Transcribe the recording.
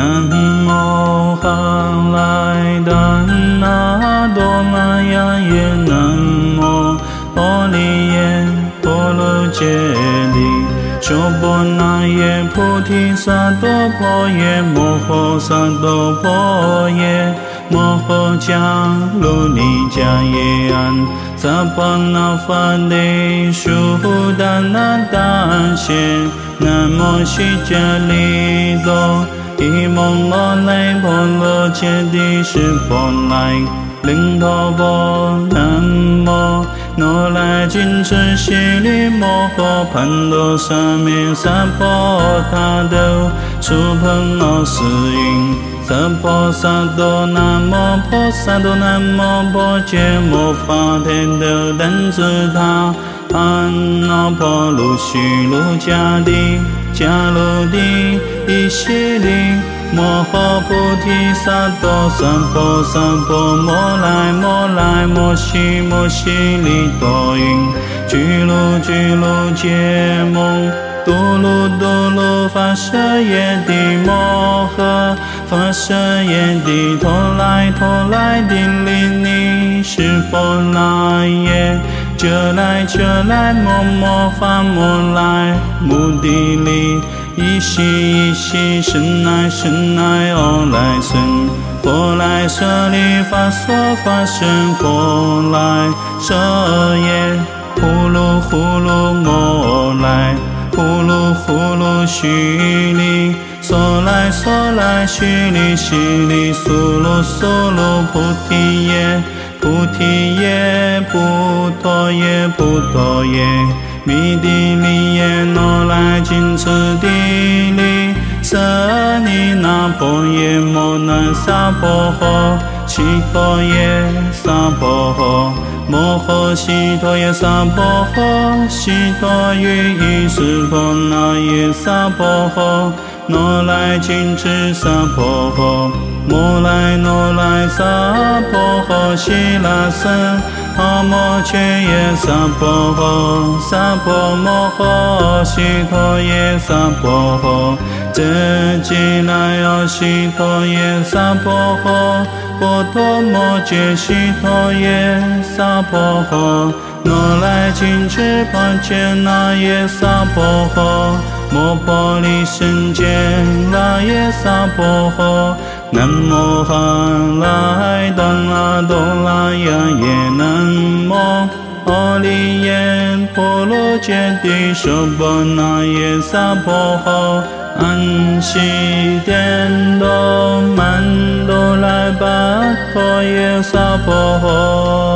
南无哈来达那多拉呀耶，南无阿利耶波罗揭谛，娑婆那耶菩提萨埵婆耶，摩诃萨埵婆耶。摩诃迦卢尼迦耶安，萨婆那伐帝苏达那达谢，南无悉迦利多，伊蒙罗来婆罗揭谛是波来，灵陀婆南无如来金翅悉利摩诃盘陀沙弥萨婆他多，苏朋阿斯音。萨婆萨多南无婆萨多南无婆揭摩法天的等子他，安那婆卢须卢迦帝迦卢帝伊悉利摩诃菩提萨埵萨婆萨婆摩来摩来摩悉摩悉利多云俱卢俱卢揭摩。多罗多罗发舍耶帝摩诃发舍耶帝陀来陀来帝利尼是佛那耶遮来遮来摩摩发摩来目的利依悉依悉身来身来阿来僧佛来舍利法娑法身佛来舍耶呼噜呼噜摩来。呼噜呼噜须弥，梭来梭来须弥，须弥梭噜梭噜菩提叶，菩提叶，菩陀叶，菩陀叶，弥帝利耶，那来金持地利，舍利那婆耶，摩那萨婆诃，悉陀耶，萨婆诃。摩诃悉陀耶萨婆诃，悉陀喻意识婆那耶萨婆诃，那来金翅萨婆诃，摩来那来萨婆诃，悉那僧阿摩却耶萨婆诃，萨婆摩诃，悉陀耶萨婆诃，遮吉那阿悉陀耶萨婆诃。波多摩揭悉陀耶萨婆诃，那来金翅盘揭那耶萨婆诃，摩婆利胜揭那耶萨婆诃，南无哈来达那多拉呀耶，南无阿利耶婆罗揭谛娑婆那耶萨婆诃。安悉殿哆曼哆来巴陀耶萨婆诃。